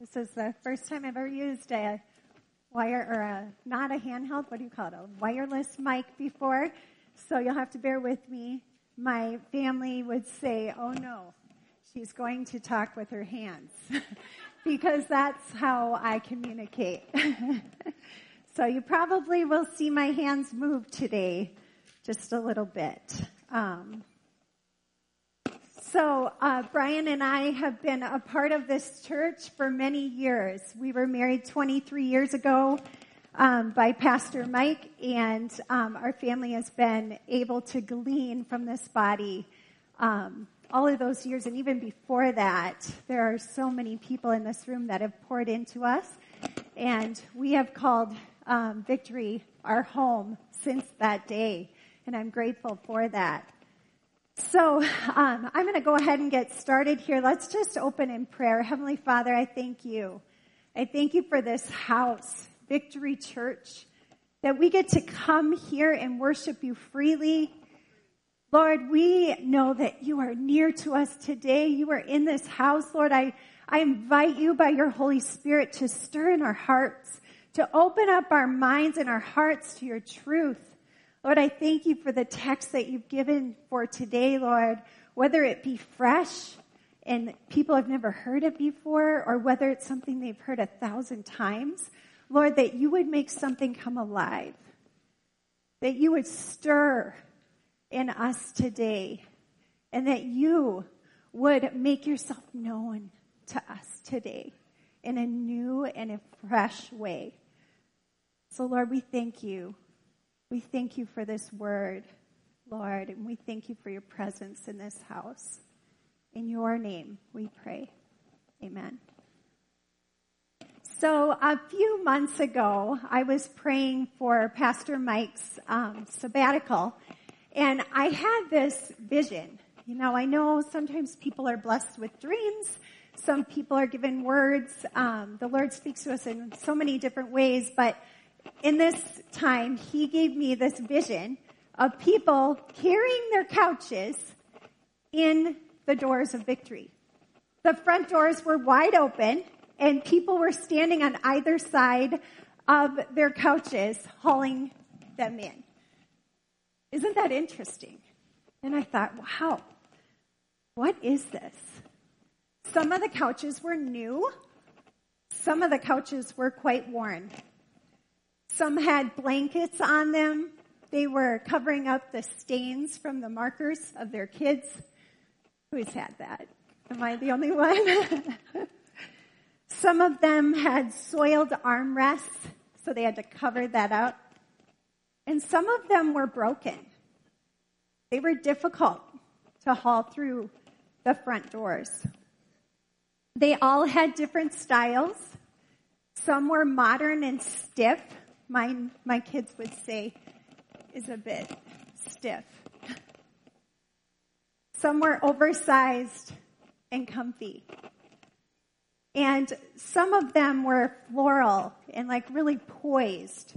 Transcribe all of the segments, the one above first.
This is the first time I've ever used a wire or a not a handheld, what do you call it? A wireless mic before. So you'll have to bear with me. My family would say, "Oh no, she's going to talk with her hands." because that's how I communicate. so you probably will see my hands move today just a little bit. Um, so, uh, Brian and I have been a part of this church for many years. We were married 23 years ago um, by Pastor Mike, and um, our family has been able to glean from this body um, all of those years. And even before that, there are so many people in this room that have poured into us, and we have called um, Victory our home since that day, and I'm grateful for that. So um, I'm going to go ahead and get started here. Let's just open in prayer. Heavenly Father, I thank you. I thank you for this house, Victory Church, that we get to come here and worship you freely. Lord, we know that you are near to us today. You are in this house. Lord, I, I invite you by your Holy Spirit to stir in our hearts, to open up our minds and our hearts to your truth. Lord, I thank you for the text that you've given for today, Lord, whether it be fresh and people have never heard it before, or whether it's something they've heard a thousand times. Lord, that you would make something come alive, that you would stir in us today, and that you would make yourself known to us today in a new and a fresh way. So, Lord, we thank you. We thank you for this word, Lord, and we thank you for your presence in this house. In your name we pray. Amen. So, a few months ago, I was praying for Pastor Mike's um, sabbatical, and I had this vision. You know, I know sometimes people are blessed with dreams. Some people are given words. Um, the Lord speaks to us in so many different ways, but in this time, he gave me this vision of people carrying their couches in the doors of victory. The front doors were wide open and people were standing on either side of their couches hauling them in. Isn't that interesting? And I thought, wow, what is this? Some of the couches were new. Some of the couches were quite worn. Some had blankets on them. They were covering up the stains from the markers of their kids. Who's had that? Am I the only one? Some of them had soiled armrests, so they had to cover that up. And some of them were broken. They were difficult to haul through the front doors. They all had different styles. Some were modern and stiff, mine, my kids would say, is a bit stiff. Some were oversized and comfy. And some of them were floral and like really poised.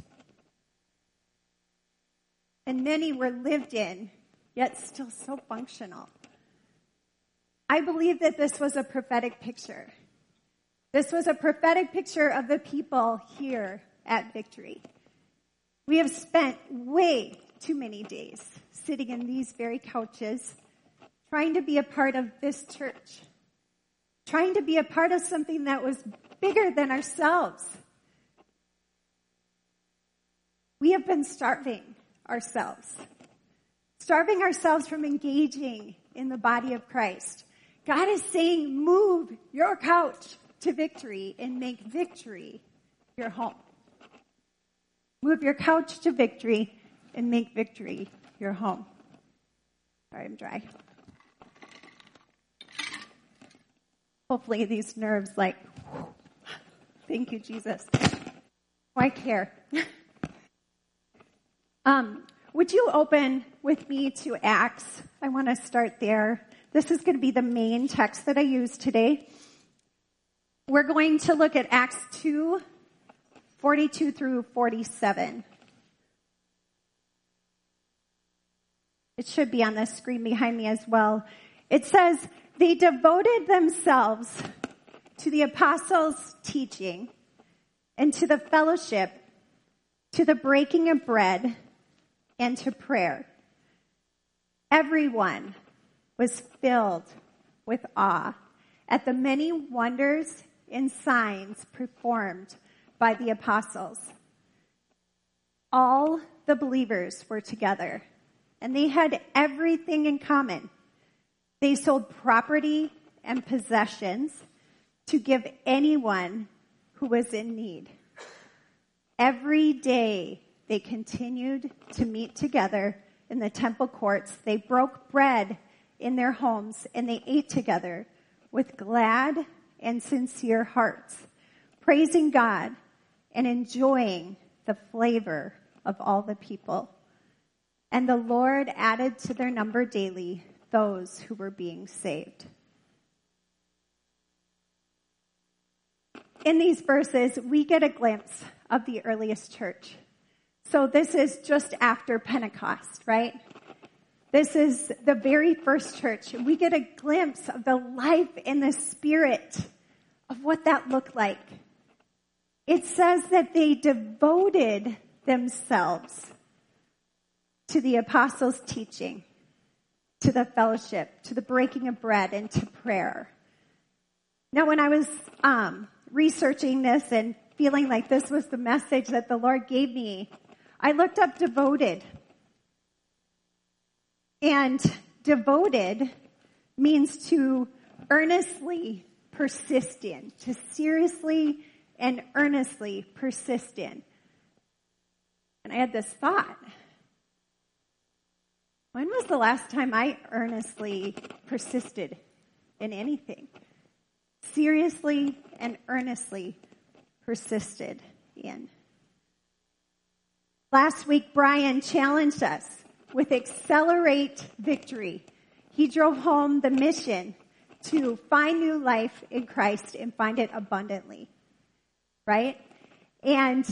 And many were lived in, yet still so functional. I believe that this was a prophetic picture. This was a prophetic picture of the people here at Victory. We have spent way too many days sitting in these very couches, trying to be a part of this church, trying to be a part of something that was bigger than ourselves. We have been starving ourselves, starving ourselves from engaging in the body of Christ. God is saying, move your couch to victory and make victory your home. Move your couch to victory and make victory your home. Sorry, I'm dry. Hopefully these nerves like, thank you, Jesus. I care. um, would you open with me to Acts? I want to start there. This is going to be the main text that I use today. We're going to look at Acts 2, 42 through 47. It should be on the screen behind me as well. It says, they devoted themselves to the apostles' teaching, and to the fellowship, to the breaking of bread, and to prayer. Everyone was filled with awe at the many wonders and signs performed by the apostles. All the believers were together and they had everything in common. They sold property and possessions to give anyone who was in need. Every day they continued to meet together in the temple courts. They broke bread in their homes and they ate together with glad and sincere hearts, praising God and enjoying the flavor of all the people. And the Lord added to their number daily those who were being saved. In these verses, we get a glimpse of the earliest church. So this is just after Pentecost, right? This is the very first church. We get a glimpse of the life and the spirit of what that looked like. It says that they devoted themselves to the apostles' teaching, to the fellowship, to the breaking of bread, and to prayer. Now, when I was um, researching this and feeling like this was the message that the Lord gave me, I looked up devoted. And devoted means to earnestly persist in, to seriously and earnestly persist in. And I had this thought. When was the last time I earnestly persisted in anything? Seriously and earnestly persisted in. Last week, Brian challenged us with accelerate victory. He drove home the mission to find new life in Christ and find it abundantly. Right? And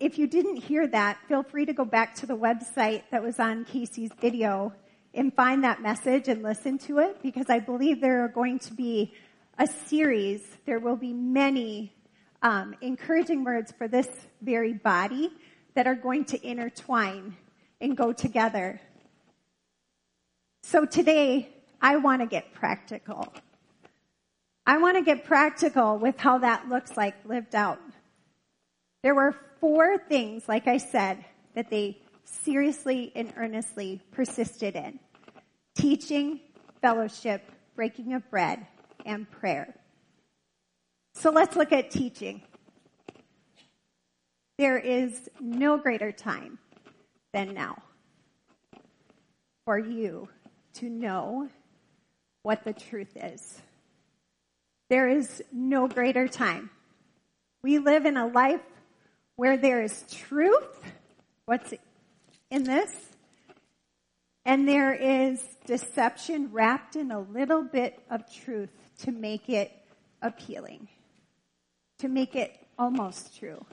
if you didn't hear that, feel free to go back to the website that was on Casey's video and find that message and listen to it because I believe there are going to be a series. There will be many um, encouraging words for this very body that are going to intertwine and go together. So today, I want to get practical. I want to get practical with how that looks like lived out. There were four things, like I said, that they seriously and earnestly persisted in. Teaching, fellowship, breaking of bread, and prayer. So let's look at teaching. There is no greater time than now for you to know what the truth is. There is no greater time. We live in a life where there is truth, what's in this, and there is deception wrapped in a little bit of truth to make it appealing, to make it almost true.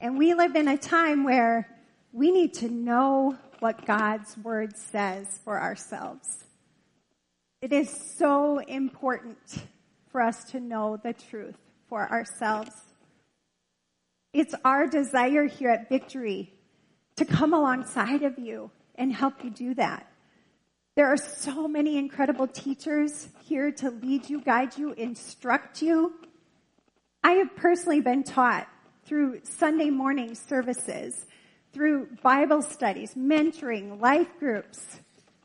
And we live in a time where we need to know what God's word says for ourselves. It is so important for us to know the truth for ourselves. It's our desire here at Victory to come alongside of you and help you do that. There are so many incredible teachers here to lead you, guide you, instruct you. I have personally been taught through Sunday morning services, through Bible studies, mentoring, life groups.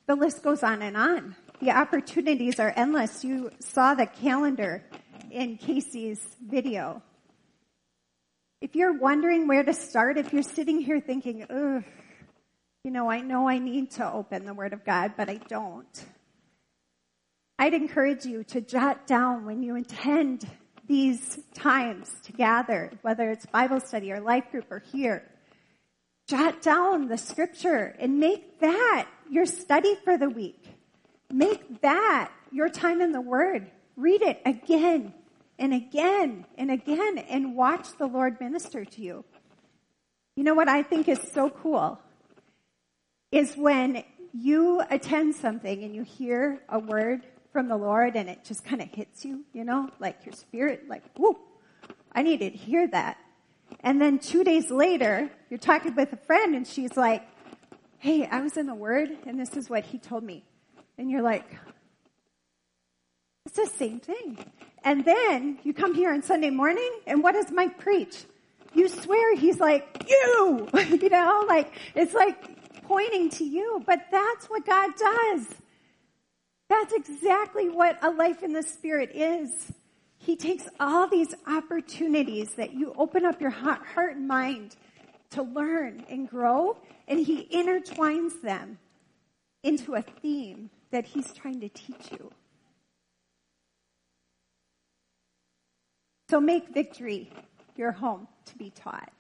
The list goes on and on. The opportunities are endless. You saw the calendar in Casey's video. If you're wondering where to start, if you're sitting here thinking, ugh, you know, I know I need to open the Word of God, but I don't. I'd encourage you to jot down when you intend these times to gather, whether it's Bible study or life group or here, jot down the scripture and make that your study for the week. Make that your time in the Word. Read it again and again and again and watch the Lord minister to you. You know what I think is so cool is when you attend something and you hear a word from the Lord and it just kind of hits you, you know, like your spirit, like, whoa, I needed to hear that. And then two days later, you're talking with a friend and she's like, hey, I was in the Word and this is what he told me. And you're like, it's the same thing. And then you come here on Sunday morning and what does Mike preach? You swear he's like, you, you know, like, it's like pointing to you, but that's what God does. That's exactly what a life in the Spirit is. He takes all these opportunities that you open up your heart and mind to learn and grow, and He intertwines them into a theme that He's trying to teach you. So make victory your home to be taught.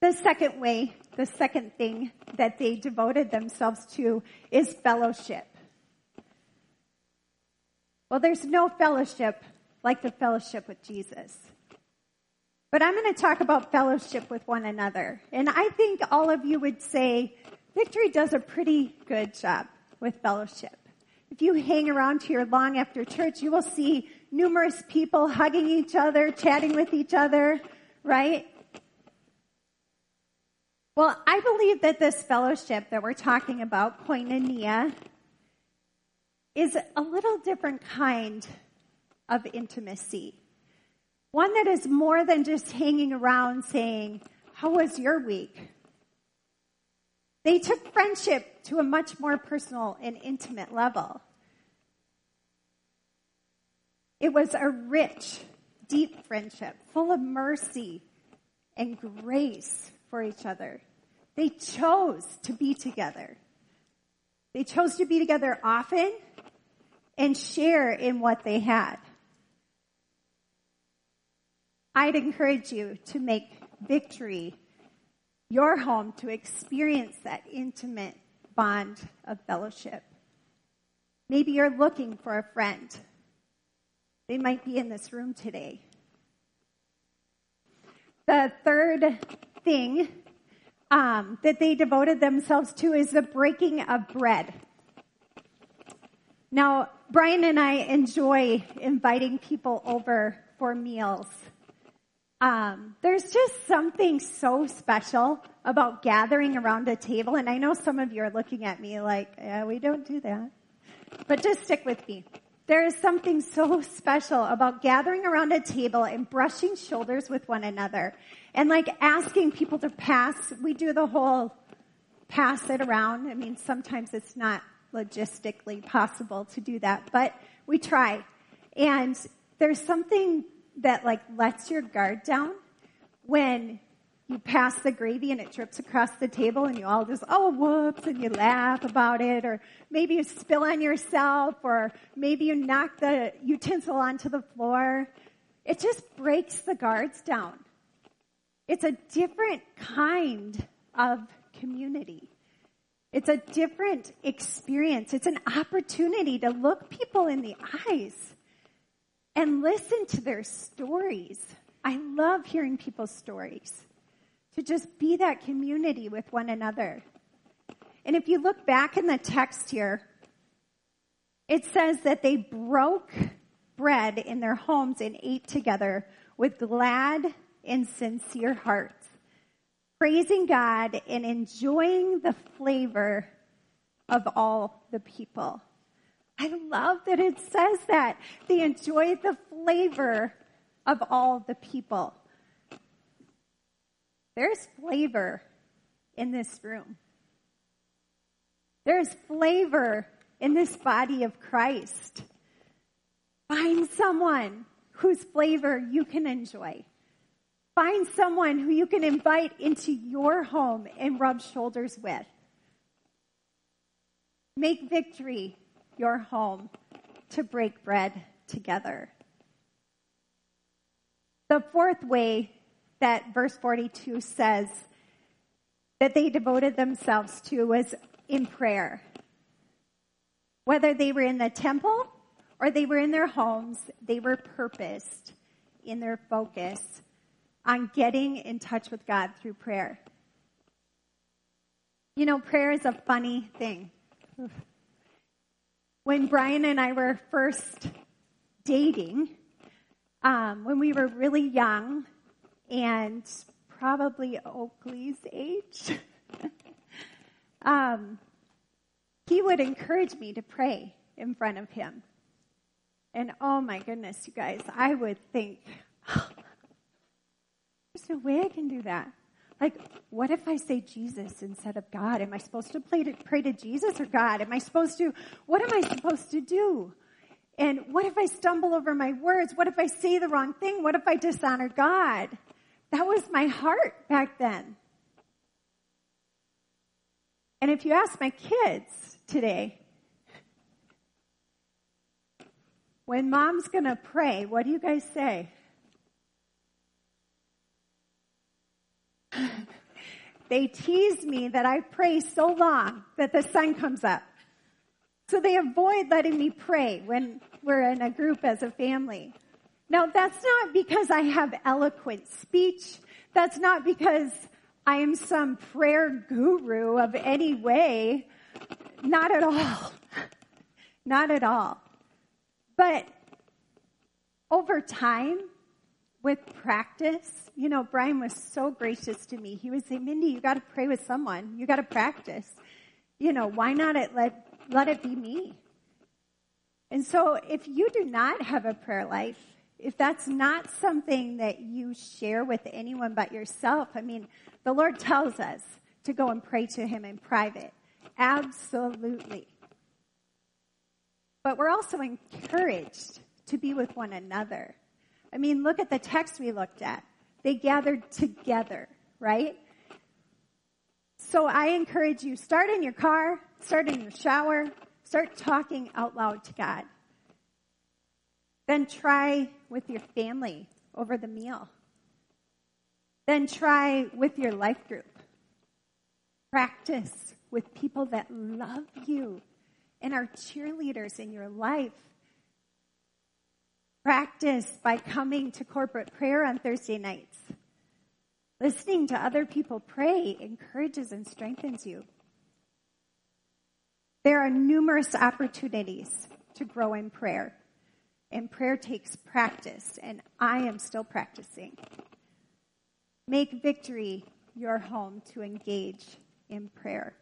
The second way, the second thing that they devoted themselves to is fellowship. Well, there's no fellowship like the fellowship with Jesus. But I'm going to talk about fellowship with one another. And I think all of you would say Victory does a pretty good job with fellowship. If you hang around here long after church, you will see numerous people hugging each other, chatting with each other, right? Well, I believe that this fellowship that we're talking about, koinonia, is a little different kind of intimacy. One that is more than just hanging around saying, How was your week? They took friendship to a much more personal and intimate level. It was a rich, deep friendship, full of mercy and grace for each other. They chose to be together. They chose to be together often and share in what they had. I'd encourage you to make victory your home to experience that intimate bond of fellowship. Maybe you're looking for a friend. They might be in this room today. The third thing um, that they devoted themselves to is the breaking of bread. Now, Brian and I enjoy inviting people over for meals. Um, there's just something so special about gathering around a table, and I know some of you are looking at me like, yeah, we don't do that. But just stick with me. There is something so special about gathering around a table and brushing shoulders with one another and like asking people to pass. We do the whole pass it around. I mean, sometimes it's not logistically possible to do that, but we try. And there's something that like lets your guard down when you pass the gravy and it drips across the table and you all just, oh, whoops, and you laugh about it, or maybe you spill on yourself, or maybe you knock the utensil onto the floor. It just breaks the guards down. It's a different kind of community. It's a different experience. It's an opportunity to look people in the eyes and listen to their stories. I love hearing people's stories. To just be that community with one another. And if you look back in the text here, it says that they broke bread in their homes and ate together with glad and sincere hearts, praising God and enjoying the flavor of all the people. I love that it says that. They enjoy the flavor of all the people. There's flavor in this room. There's flavor in this body of Christ. Find someone whose flavor you can enjoy. Find someone who you can invite into your home and rub shoulders with. Make victory your home to break bread together. The fourth way that verse 42 says that they devoted themselves to was in prayer. Whether they were in the temple or they were in their homes, they were purposed in their focus on getting in touch with God through prayer. You know, prayer is a funny thing When Brian and I were first dating, um, when we were really young and probably Oakley's age, um, he would encourage me to pray in front of him. And oh my goodness, you guys, I would think, oh, there's no way I can do that. Like, what if I say Jesus instead of God? Am I supposed to pray to, pray to Jesus or God? Am I supposed to, what am I supposed to do? And what if I stumble over my words? What if I say the wrong thing? What if I dishonor God? That was my heart back then. And if you ask my kids today, when mom's gonna pray, what do you guys say? they tease me that I pray so long that the sun comes up. So they avoid letting me pray when we're in a group as a family. Now that's not because I have eloquent speech. That's not because I am some prayer guru of any way. Not at all. Not at all. But over time, with practice, you know, Brian was so gracious to me. He would say, Mindy, you got to pray with someone. You got to practice. You know, why not it let, let it be me? And so if you do not have a prayer life, if that's not something that you share with anyone but yourself, I mean, the Lord tells us to go and pray to Him in private. Absolutely. But we're also encouraged to be with one another. I mean, look at the text we looked at. They gathered together, right? So I encourage you, start in your car, start in your shower, start talking out loud to God. Then try with your family over the meal. Then try with your life group. Practice with people that love you and are cheerleaders in your life Practice by coming to corporate prayer on Thursday nights. Listening to other people pray encourages and strengthens you. There are numerous opportunities to grow in prayer, and prayer takes practice, and I am still practicing. Make victory your home to engage in prayer.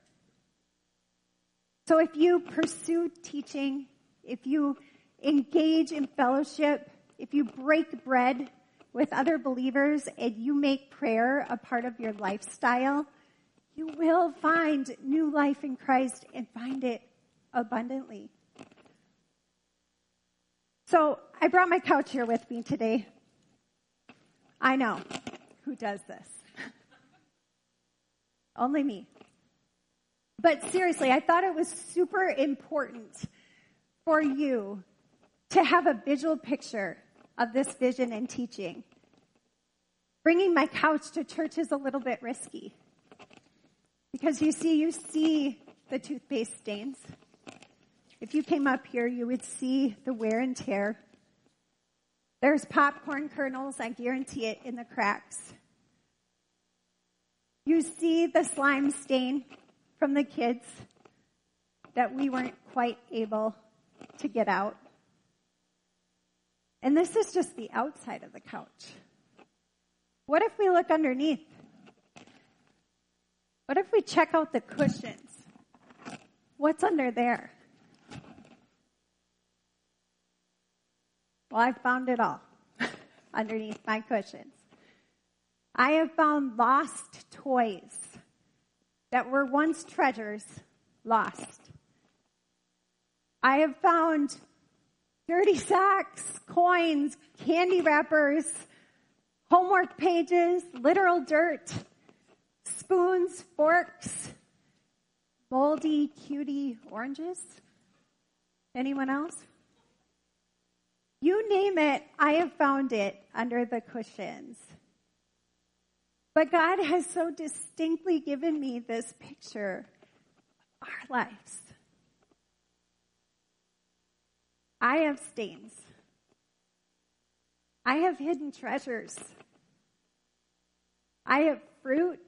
So if you pursue teaching, if you engage in fellowship, if you break bread with other believers and you make prayer a part of your lifestyle, you will find new life in Christ and find it abundantly. So I brought my couch here with me today. I know who does this. Only me. But seriously, I thought it was super important for you to have a visual picture of this vision and teaching. Bringing my couch to church is a little bit risky. Because you see, you see the toothpaste stains. If you came up here, you would see the wear and tear. There's popcorn kernels, I guarantee it, in the cracks. You see the slime stain from the kids that we weren't quite able to get out. And this is just the outside of the couch. What if we look underneath? What if we check out the cushions? What's under there? Well, I found it all underneath my cushions. I have found lost toys that were once treasures lost. I have found dirty socks, coins, candy wrappers, homework pages, literal dirt, spoons, forks, moldy, cutie oranges. Anyone else? You name it, I have found it under the cushions. But God has so distinctly given me this picture of our lives. I have stains. I have hidden treasures. I have fruit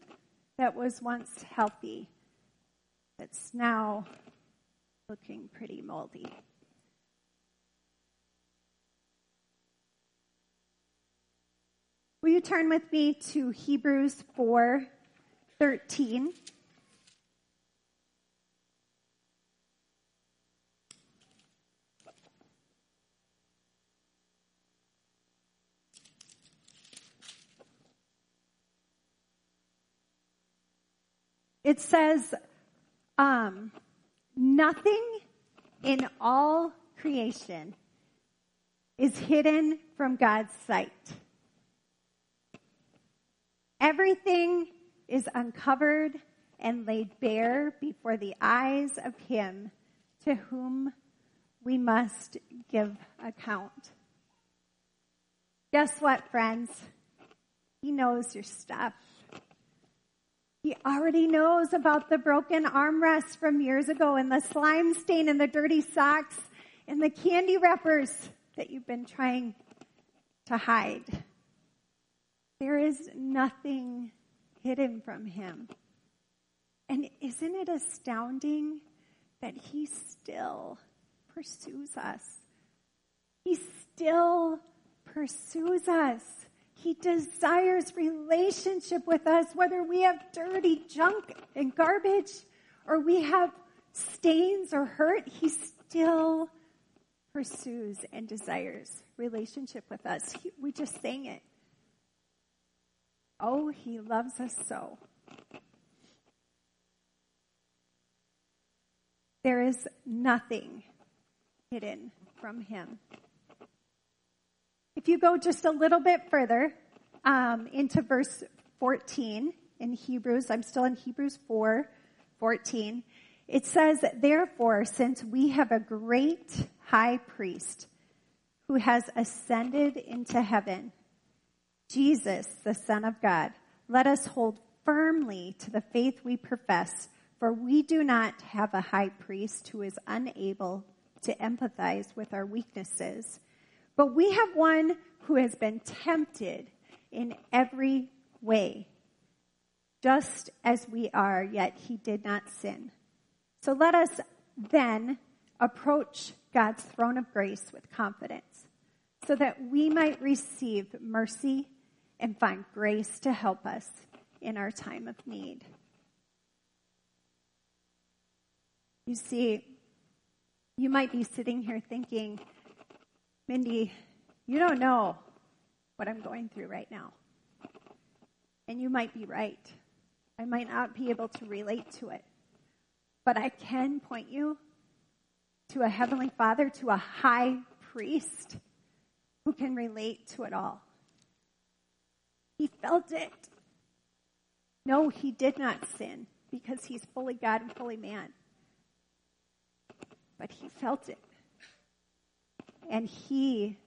that was once healthy that's now looking pretty moldy. Will you turn with me to Hebrews 4 13? It says, um, nothing in all creation is hidden from God's sight. Everything is uncovered and laid bare before the eyes of Him to whom we must give account. Guess what, friends? He knows your stuff. He already knows about the broken armrest from years ago and the slime stain and the dirty socks and the candy wrappers that you've been trying to hide. There is nothing hidden from him. And isn't it astounding that he still pursues us? He still pursues us. He desires relationship with us, whether we have dirty junk and garbage or we have stains or hurt. He still pursues and desires relationship with us. He, we just sang it. Oh, he loves us so. There is nothing hidden from him. If you go just a little bit further um, into verse 14 in Hebrews, I'm still in Hebrews 4 14. It says, Therefore, since we have a great high priest who has ascended into heaven, Jesus, the Son of God, let us hold firmly to the faith we profess, for we do not have a high priest who is unable to empathize with our weaknesses but we have one who has been tempted in every way, just as we are, yet he did not sin. So let us then approach God's throne of grace with confidence, so that we might receive mercy and find grace to help us in our time of need. You see, you might be sitting here thinking, Mindy, you don't know what I'm going through right now. And you might be right. I might not be able to relate to it. But I can point you to a Heavenly Father, to a high priest who can relate to it all. He felt it. No, he did not sin because he's fully God and fully man. But he felt it and He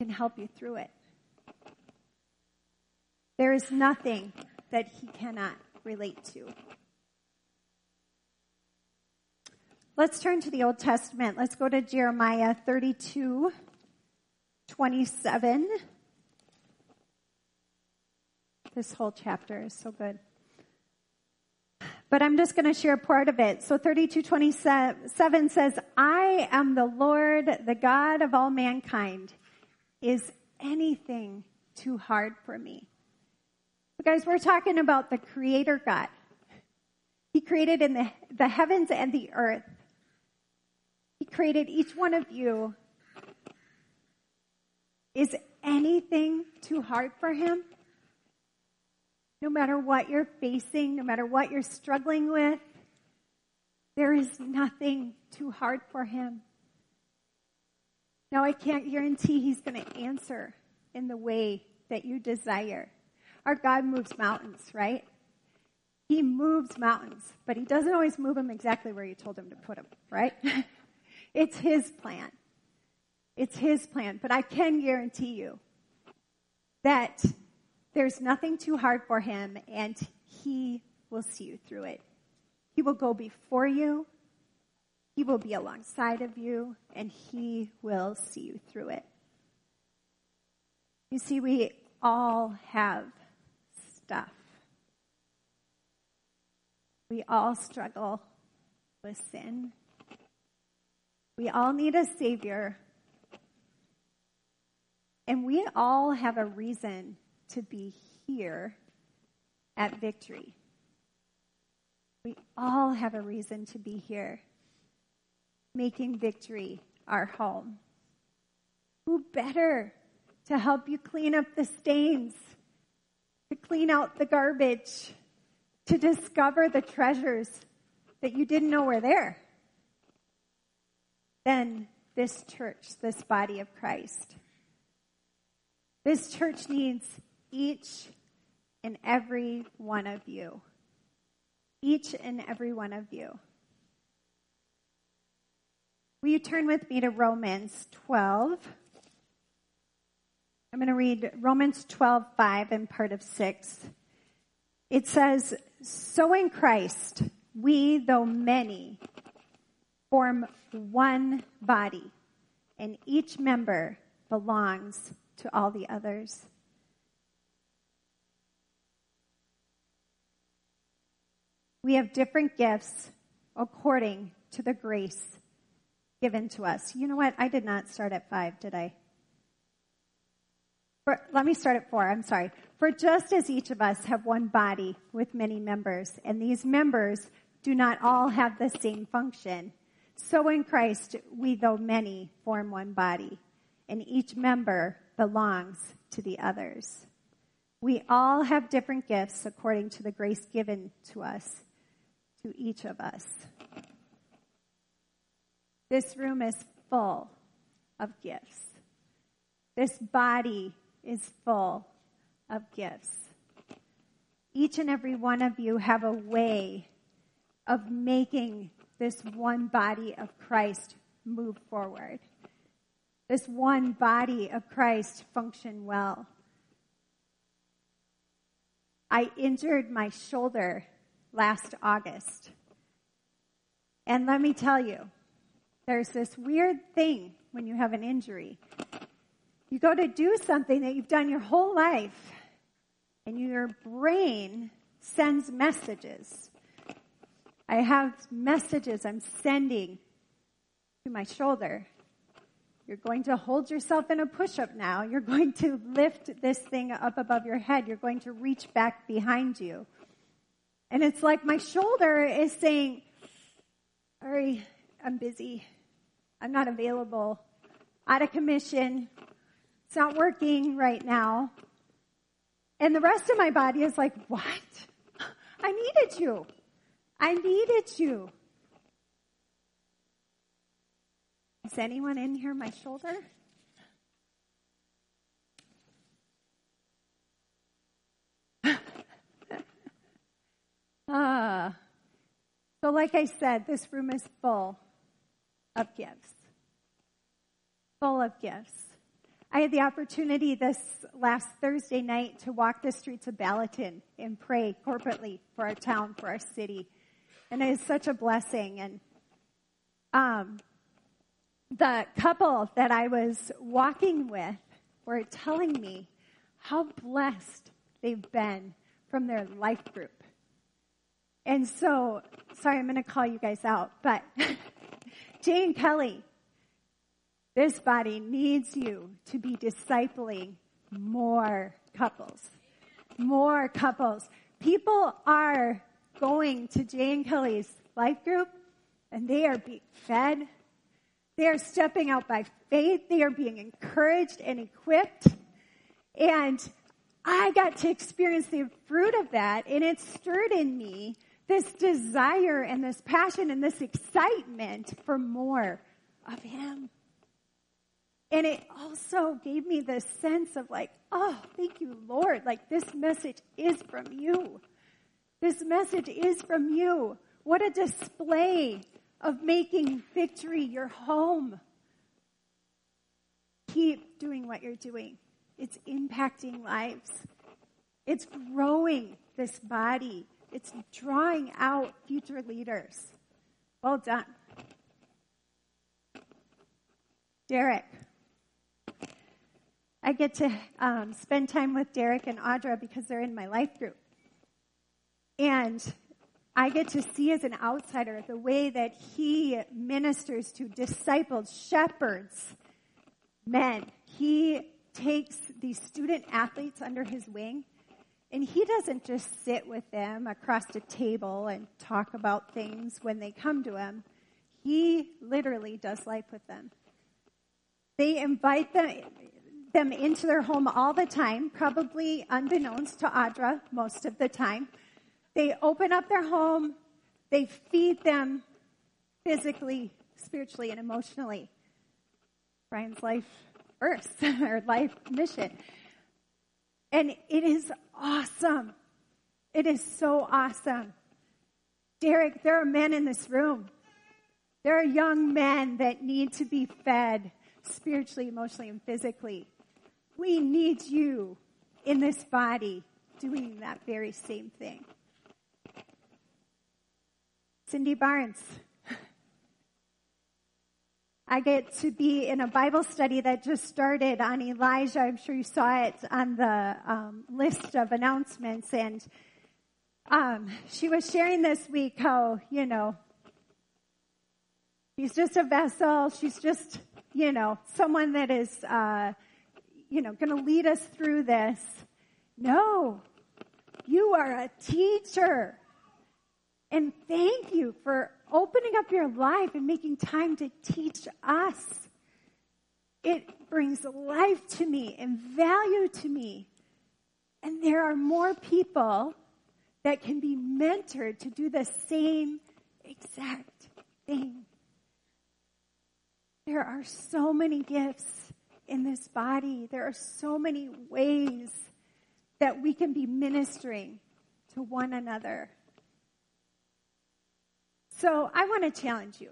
can help you through it. There is nothing that He cannot relate to. Let's turn to the Old Testament. Let's go to Jeremiah 32, 27. This whole chapter is so good. But I'm just going to share part of it. So 3227 says, I am the Lord, the God of all mankind. Is anything too hard for me? guys, we're talking about the creator God. He created in the, the heavens and the earth. He created each one of you. Is anything too hard for him? No matter what you're facing, no matter what you're struggling with, there is nothing too hard for him. Now, I can't guarantee he's going to answer in the way that you desire. Our God moves mountains, right? He moves mountains, but he doesn't always move them exactly where you told him to put them, right? it's his plan. It's his plan. But I can guarantee you that there's nothing too hard for him, and he will see you through it. He will go before you, he will be alongside of you, and he will see you through it. You see, we all have stuff. We all struggle with sin We all need a Savior. And we all have a reason to be here at Victory. We all have a reason to be here, making Victory our home. Who better to help you clean up the stains, to clean out the garbage, to discover the treasures that you didn't know were there than this church, this body of Christ. This church needs each and every one of you. Each and every one of you. Will you turn with me to Romans 12? I'm going to read Romans 12, 5 and part of 6. It says, So in Christ, we, though many, form one body, and each member belongs to all the others. We have different gifts according to the grace given to us. You know what? I did not start at five, did I? For, let me start at four. I'm sorry. For just as each of us have one body with many members, and these members do not all have the same function, so in Christ we, though many, form one body, and each member belongs to the others. We all have different gifts according to the grace given to us, to each of us. This room is full of gifts. This body is full of gifts. Each and every one of you have a way of making this one body of Christ move forward. This one body of Christ function well. I injured my shoulder last August. And let me tell you, there's this weird thing when you have an injury. You go to do something that you've done your whole life, and your brain sends messages. I have messages I'm sending to my shoulder. You're going to hold yourself in a push up now. You're going to lift this thing up above your head. You're going to reach back behind you. And it's like my shoulder is saying, Sorry, I'm busy. I'm not available. Out of commission. It's not working right now. And the rest of my body is like, what? I needed you. I needed you. Is anyone in here my shoulder? Ah. So like I said, this room is full of gifts. Full of gifts. I had the opportunity this last Thursday night to walk the streets of Balaton and pray corporately for our town, for our city. And it is such a blessing. And um, the couple that I was walking with were telling me how blessed they've been from their life group. And so, sorry, I'm going to call you guys out, but Jane Kelly, this body needs you to be discipling more couples. More couples. People are going to Jane Kelly's life group and they are being fed. They are stepping out by faith. They are being encouraged and equipped. And I got to experience the fruit of that and it stirred in me this desire and this passion and this excitement for more of Him. And it also gave me this sense of like, oh, thank you, Lord. Like this message is from you. This message is from you. What a display of making victory your home. Keep doing what you're doing. It's impacting lives. It's growing this body. It's drawing out future leaders. Well done. Derek. I get to um, spend time with Derek and Audra because they're in my life group. And I get to see as an outsider the way that he ministers to disciples, shepherds, men. He takes these student athletes under his wing and he doesn't just sit with them across the table and talk about things when they come to him. He literally does life with them. They invite them, them into their home all the time, probably unbeknownst to Audra most of the time. They open up their home, they feed them physically, spiritually, and emotionally. Brian's life verse or life mission. And it is awesome. It is so awesome. Derek, there are men in this room. There are young men that need to be fed spiritually, emotionally, and physically. We need you in this body doing that very same thing. Cindy Barnes. I get to be in a Bible study that just started on Elijah. I'm sure you saw it on the um, list of announcements. And um, she was sharing this week how, you know, she's just a vessel. She's just, you know, someone that is, uh, you know, going to lead us through this. No, you are a teacher. And thank you for opening up your life and making time to teach us. It brings life to me and value to me. And there are more people that can be mentored to do the same exact thing. There are so many gifts in this body. There are so many ways that we can be ministering to one another. So I want to challenge you.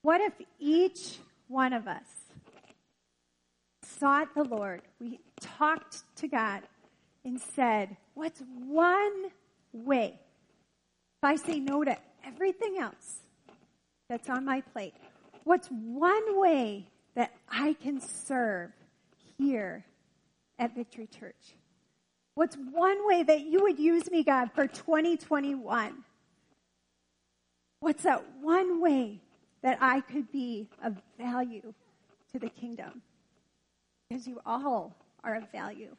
What if each one of us sought the Lord, we talked to God and said, What's one way? If I say no to everything else that's on my plate, what's one way that I can serve here at Victory Church? What's one way that you would use me, God, for 2021? What's that one way that I could be of value to the kingdom? Because you all are of value.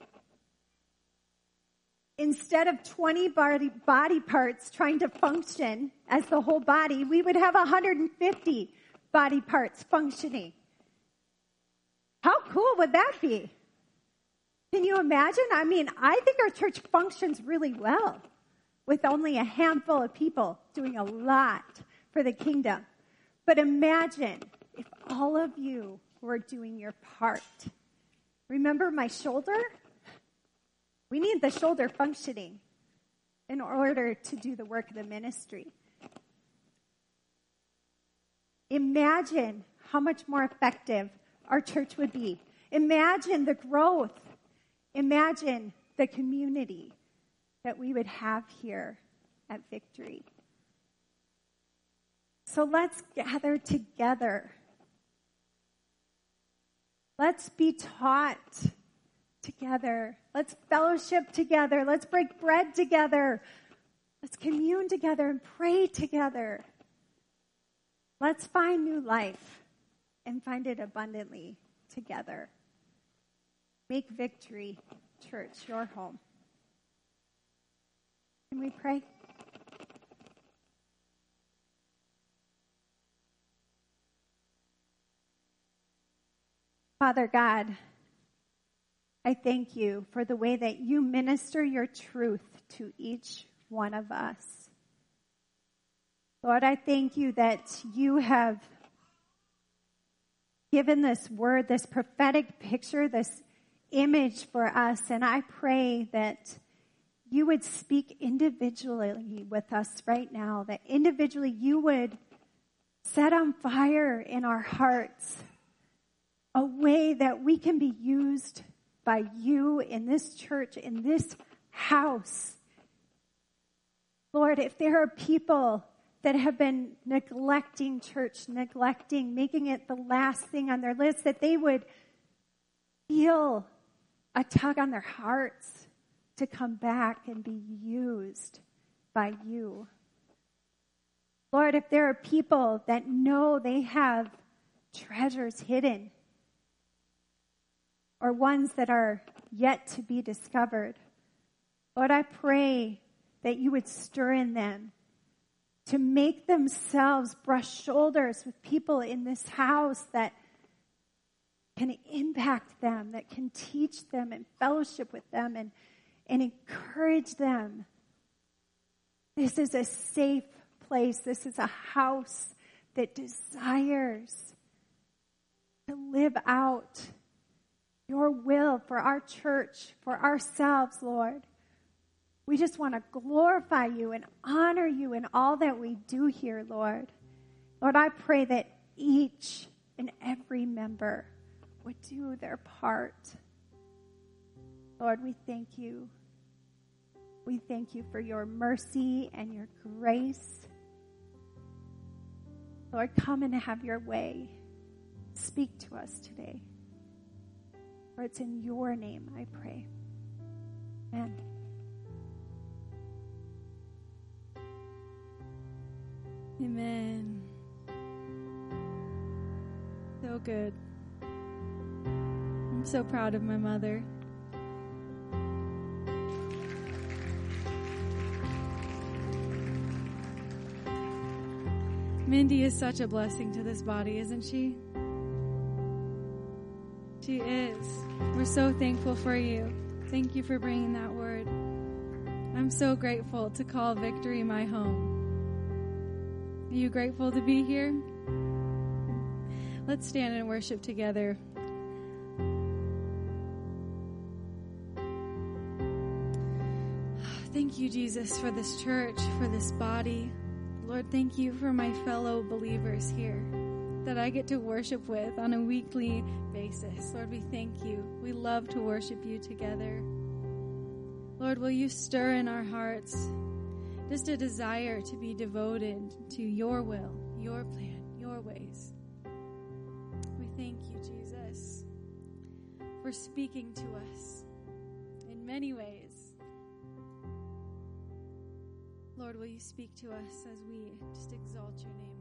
Instead of 20 body, body parts trying to function as the whole body, we would have 150 body parts functioning. How cool would that be? Can you imagine? I mean, I think our church functions really well with only a handful of people doing a lot for the kingdom. But imagine if all of you were doing your part. Remember my shoulder? We need the shoulder functioning in order to do the work of the ministry. Imagine how much more effective our church would be. Imagine the growth Imagine the community that we would have here at Victory. So let's gather together. Let's be taught together. Let's fellowship together. Let's break bread together. Let's commune together and pray together. Let's find new life and find it abundantly together. Make victory, church, your home. Can we pray? Father God, I thank you for the way that you minister your truth to each one of us. Lord, I thank you that you have given this word, this prophetic picture, this image for us. And I pray that you would speak individually with us right now, that individually you would set on fire in our hearts a way that we can be used by you in this church, in this house. Lord, if there are people that have been neglecting church, neglecting, making it the last thing on their list, that they would feel a tug on their hearts to come back and be used by you. Lord, if there are people that know they have treasures hidden or ones that are yet to be discovered, Lord, I pray that you would stir in them to make themselves brush shoulders with people in this house that can impact them, that can teach them and fellowship with them and, and encourage them. This is a safe place. This is a house that desires to live out your will for our church, for ourselves, Lord. We just want to glorify you and honor you in all that we do here, Lord. Lord, I pray that each and every member would do their part. Lord, we thank you. We thank you for your mercy and your grace. Lord, come and have your way. Speak to us today. For it's in your name I pray. Amen. Amen. So good. I'm so proud of my mother. Mindy is such a blessing to this body, isn't she? She is. We're so thankful for you. Thank you for bringing that word. I'm so grateful to call victory my home. Are you grateful to be here? Let's stand and worship together. Thank you, Jesus, for this church, for this body. Lord, thank you for my fellow believers here that I get to worship with on a weekly basis. Lord, we thank you. We love to worship you together. Lord, will you stir in our hearts just a desire to be devoted to your will, your plan, your ways. We thank you, Jesus, for speaking to us in many ways. Lord, will you speak to us as we just exalt your name